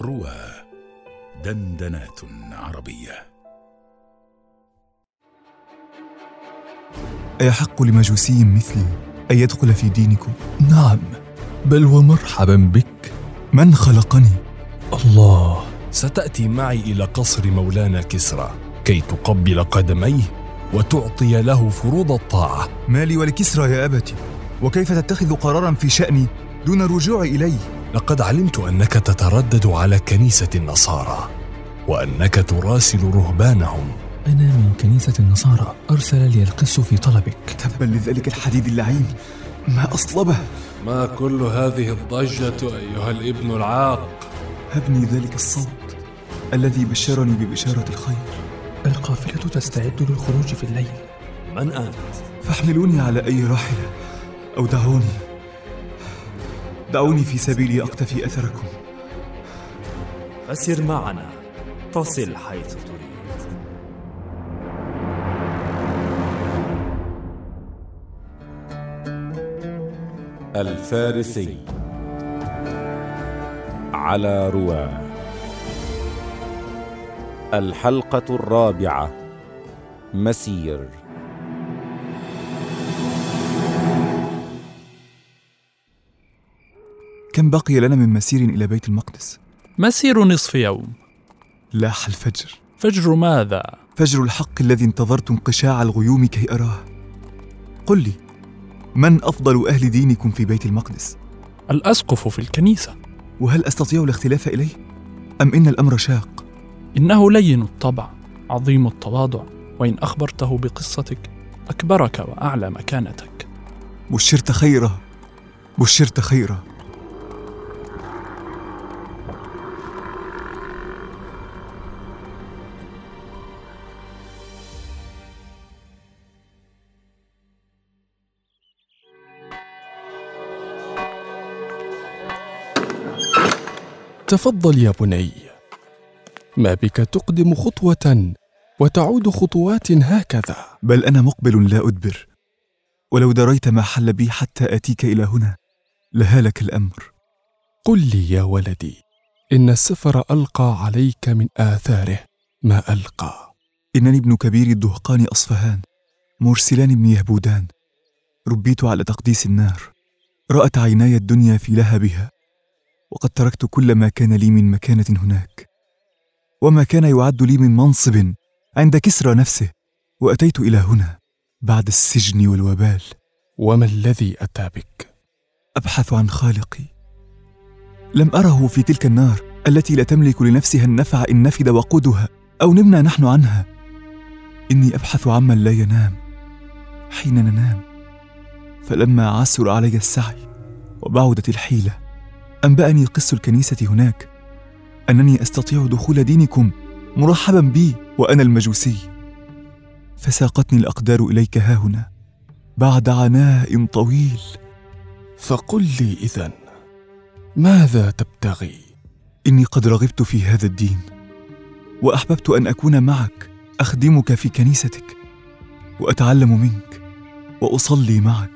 روى دندنات عربية أيحق لمجوسي مثلي أن يدخل في دينكم؟ نعم بل ومرحبا بك من خلقني؟ الله ستأتي معي إلى قصر مولانا كسرى كي تقبل قدميه وتعطي له فروض الطاعة مالي ولكسرى يا أبتي وكيف تتخذ قرارا في شأني دون الرجوع إليه؟ لقد علمت أنك تتردد على كنيسة النصارى وأنك تراسل رهبانهم. أنا من كنيسة النصارى أرسل لي القس في طلبك. تبا لذلك الحديد اللعين. ما أصلبه؟ ما كل هذه الضجة أيها الابن العاق؟ هبني ذلك الصوت الذي بشرني ببشارة الخير. القافلة تستعد للخروج في الليل. من أنت؟ فاحملوني على أي راحلة أو دعوني. دعوني في سبيلي أقتفي أثركم. فسر معنا تصل حيث تريد. الفارسي. على رواه الحلقة الرابعة. مسير. كم بقي لنا من مسير إلى بيت المقدس؟ مسير نصف يوم لاح الفجر فجر ماذا؟ فجر الحق الذي انتظرت انقشاع الغيوم كي أراه قل لي من أفضل أهل دينكم في بيت المقدس؟ الأسقف في الكنيسة وهل أستطيع الاختلاف إليه؟ أم إن الأمر شاق؟ إنه لين الطبع عظيم التواضع وإن أخبرته بقصتك أكبرك وأعلى مكانتك بشرت خيرا بشرت خيرا تفضل يا بني. ما بك تقدم خطوة وتعود خطوات هكذا. بل أنا مقبل لا أدبر. ولو دريت ما حل بي حتى آتيك إلى هنا لهالك الأمر. قل لي يا ولدي إن السفر ألقى عليك من آثاره. ما ألقى؟ إنني ابن كبير الدهقان أصفهان مرسلان بن يهبودان. ربيت على تقديس النار. رأت عيناي الدنيا في لهبها. وقد تركت كل ما كان لي من مكانة هناك. وما كان يعد لي من منصب عند كسرى نفسه وأتيت إلى هنا بعد السجن والوبال. وما الذي أتى بك؟ أبحث عن خالقي. لم أره في تلك النار التي لا تملك لنفسها النفع إن نفد وقودها أو نمنا نحن عنها. إني أبحث عمن لا ينام حين ننام. فلما عسر علي السعي وبعدت الحيلة أنبأني قس الكنيسة هناك. أنني أستطيع دخول دينكم مرحبا بي وأنا المجوسي. فساقتني الأقدار إليك هاهنا بعد عناء طويل. فقل لي اذا ماذا تبتغي؟ إني قد رغبت في هذا الدين وأحببت أن أكون معك أخدمك في كنيستك وأتعلم منك وأصلي معك.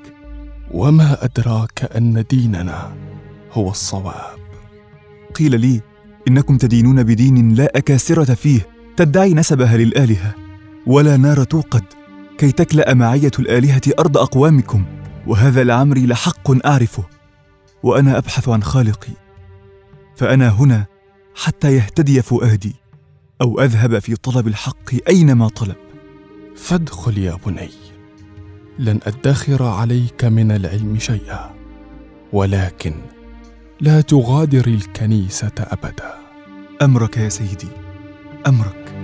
وما أدراك أن ديننا؟ هو الصواب. قيل لي إنكم تدينون بدين لا أكاسرة فيه تدعي نسبها للآلهة ولا نار توقد كي تكلأ معية الآلهة أرض أقوامكم وهذا لعمري لحق أعرفه وأنا أبحث عن خالقي. فأنا هنا حتى يهتدي فؤادي أو أذهب في طلب الحق أينما طلب. فادخل يا بني. لن أدخر عليك من العلم شيئا ولكن لا تغادر الكنيسة أبدا. أمرك يا سيدي أمرك.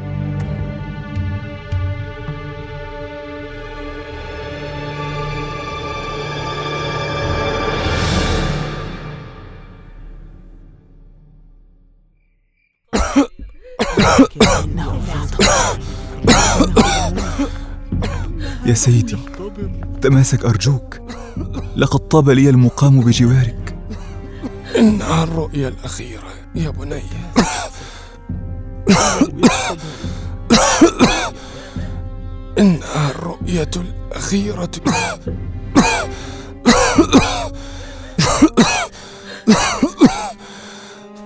يا سيدي تماسك أرجوك. لقد طاب لي المقام بجوارك. انها الرؤيا الأخيرة يا بني. انها الرؤيه الأخيرة.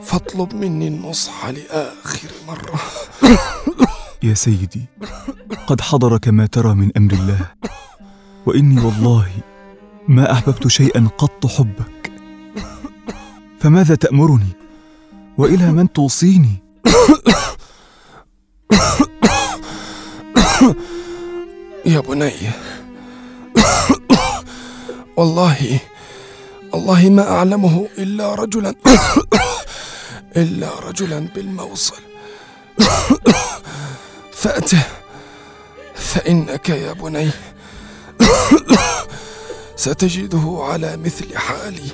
فاطلب مني النصح لآخر مرة. يا سيدي قد حضرك ما ترى من أمر الله وإني والله ما أحببت شيئا قط حبك. فماذا تأمرني؟ وإلى من توصيني؟ يا بني والله والله ما أعلمه إلا رجلا إلا رجلا بالموصل. فأته فإنك يا بني ستجده على مثل حالي.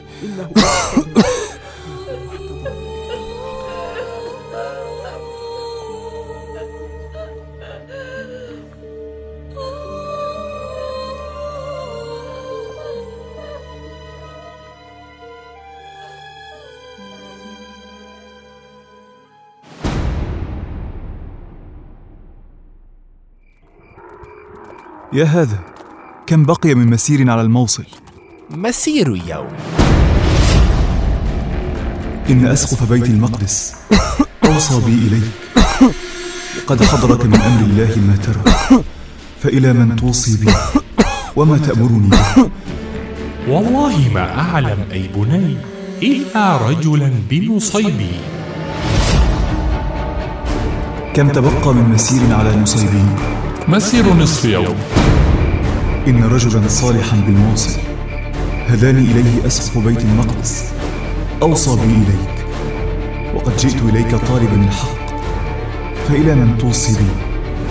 يا هذا كم بقي من مسير على الموصل؟ مسير يوم. إن أسقف بيت المقدس أوصى بي إليك. قد حضرك من أمر الله ما ترى فإلى من توصي بي؟ وما تأمرني به؟ والله ما أعلم أي بني إلا رجلا بنصيبين كم تبقى من مسير على المصيبين مسير نصف يوم. إن رجلا صالحا بالموصل هداني إليه أسقف بيت المقدس أوصى بي إليك وقد جئت إليك طالبا الحق فإلى من توصي بي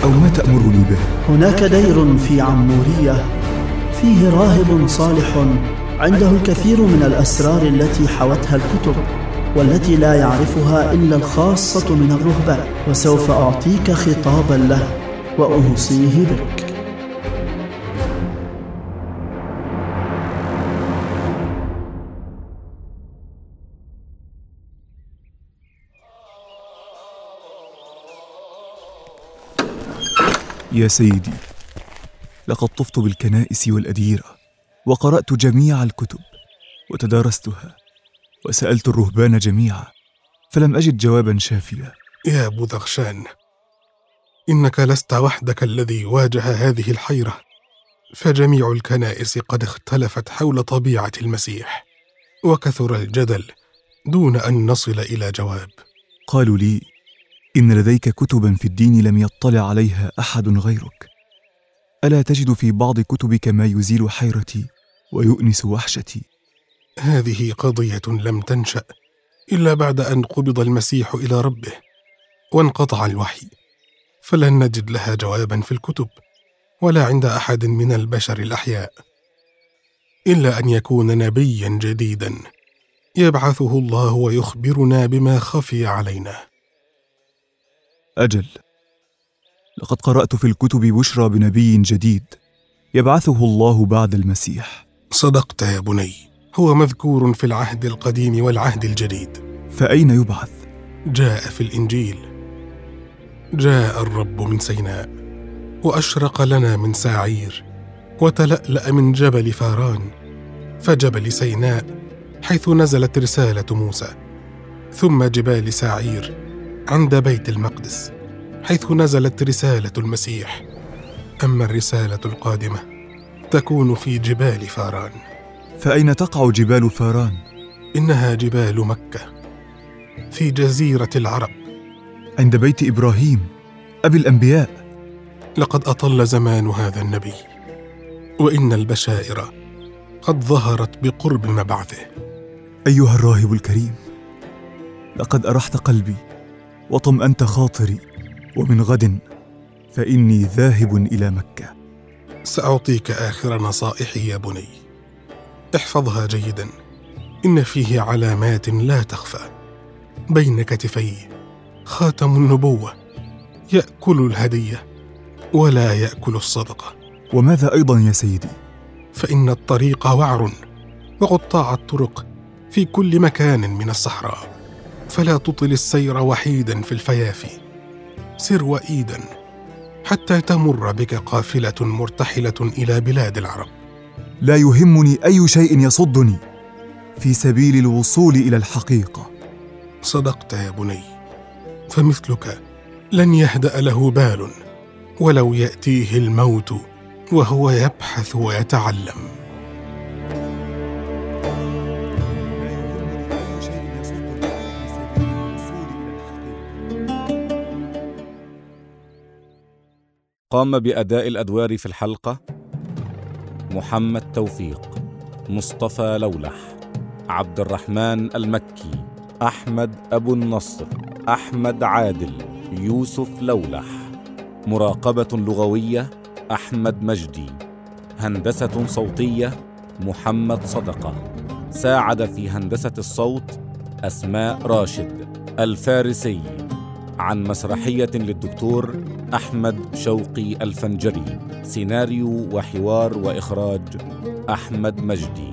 أو ما تأمرني به؟ هناك دير في عمورية فيه راهب صالح عنده الكثير من الأسرار التي حوتها الكتب والتي لا يعرفها إلا الخاصة من الرهبان وسوف أعطيك خطابا له. وأوصيه بك يا سيدي لقد طفت بالكنائس والأديرة وقرأت جميع الكتب وتدارستها وسألت الرهبان جميعا فلم أجد جوابا شافيا. يا بوذغشان إنك لست وحدك الذي واجه هذه الحيرة. فجميع الكنائس قد اختلفت حول طبيعة المسيح وكثر الجدل دون أن نصل إلى جواب. قالوا لي إن لديك كتبا في الدين لم يطلع عليها أحد غيرك. ألا تجد في بعض كتبك ما يزيل حيرتي ويؤنس وحشتي؟ هذه قضية لم تنشأ إلا بعد أن قبض المسيح إلى ربه وانقطع الوحي. فلن نجد لها جوابا في الكتب ولا عند أحد من البشر الأحياء إلا أن يكون نبيا جديدا يبعثه الله ويخبرنا بما خفي علينا. أجل لقد قرأت في الكتب بشرى بنبي جديد يبعثه الله بعد المسيح. صدقت يا بني هو مذكور في العهد القديم والعهد الجديد. فأين يبعث؟ جاء في الإنجيل. جاء الرب من سيناء وأشرق لنا من ساعير وتلألأ من جبل فاران فجبل سيناء حيث نزلت رسالة موسى ثم جبال ساعير عند بيت المقدس حيث نزلت رسالة المسيح. أما الرسالة القادمة تكون في جبال فاران. فأين تقع جبال فاران؟ إنها جبال مكة في جزيرة العرب. عند بيت إبراهيم أبي الأنبياء. لقد أطل زمان هذا النبي وإن البشائر قد ظهرت بقرب مبعثه. أيها الراهب الكريم لقد أرحت قلبي وطمأنت خاطري ومن غد فإني ذاهب إلى مكة. سأعطيك آخر نصائحي يا بني. احفظها جيدا إن فيه علامات لا تخفى. بين كتفيه خاتم النبوة. يأكل الهدية ولا يأكل الصدقة. وماذا أيضا يا سيدي؟ فإن الطريق وعر وقطاع الطرق في كل مكان من الصحراء. فلا تطل السير وحيدا في الفيافي. سر وإيدا حتى تمر بك قافلة مرتحلة إلى بلاد العرب. لا يهمني أي شيء يصدني في سبيل الوصول إلى الحقيقة. صدقت يا بني. فمثلك لن يهدأ له بال ولو يأتيه الموت وهو يبحث ويتعلم. قام بأداء الأدوار في الحلقة محمد توفيق مصطفى لولح عبد الرحمن المكي أحمد أبو النصر. أحمد عادل يوسف لولح. مراقبة لغوية أحمد مجدي. هندسة صوتية محمد صدقة. ساعد في هندسة الصوت أسماء راشد. الفارسي. عن مسرحية للدكتور أحمد شوقي الفنجري. سيناريو وحوار وإخراج أحمد مجدي.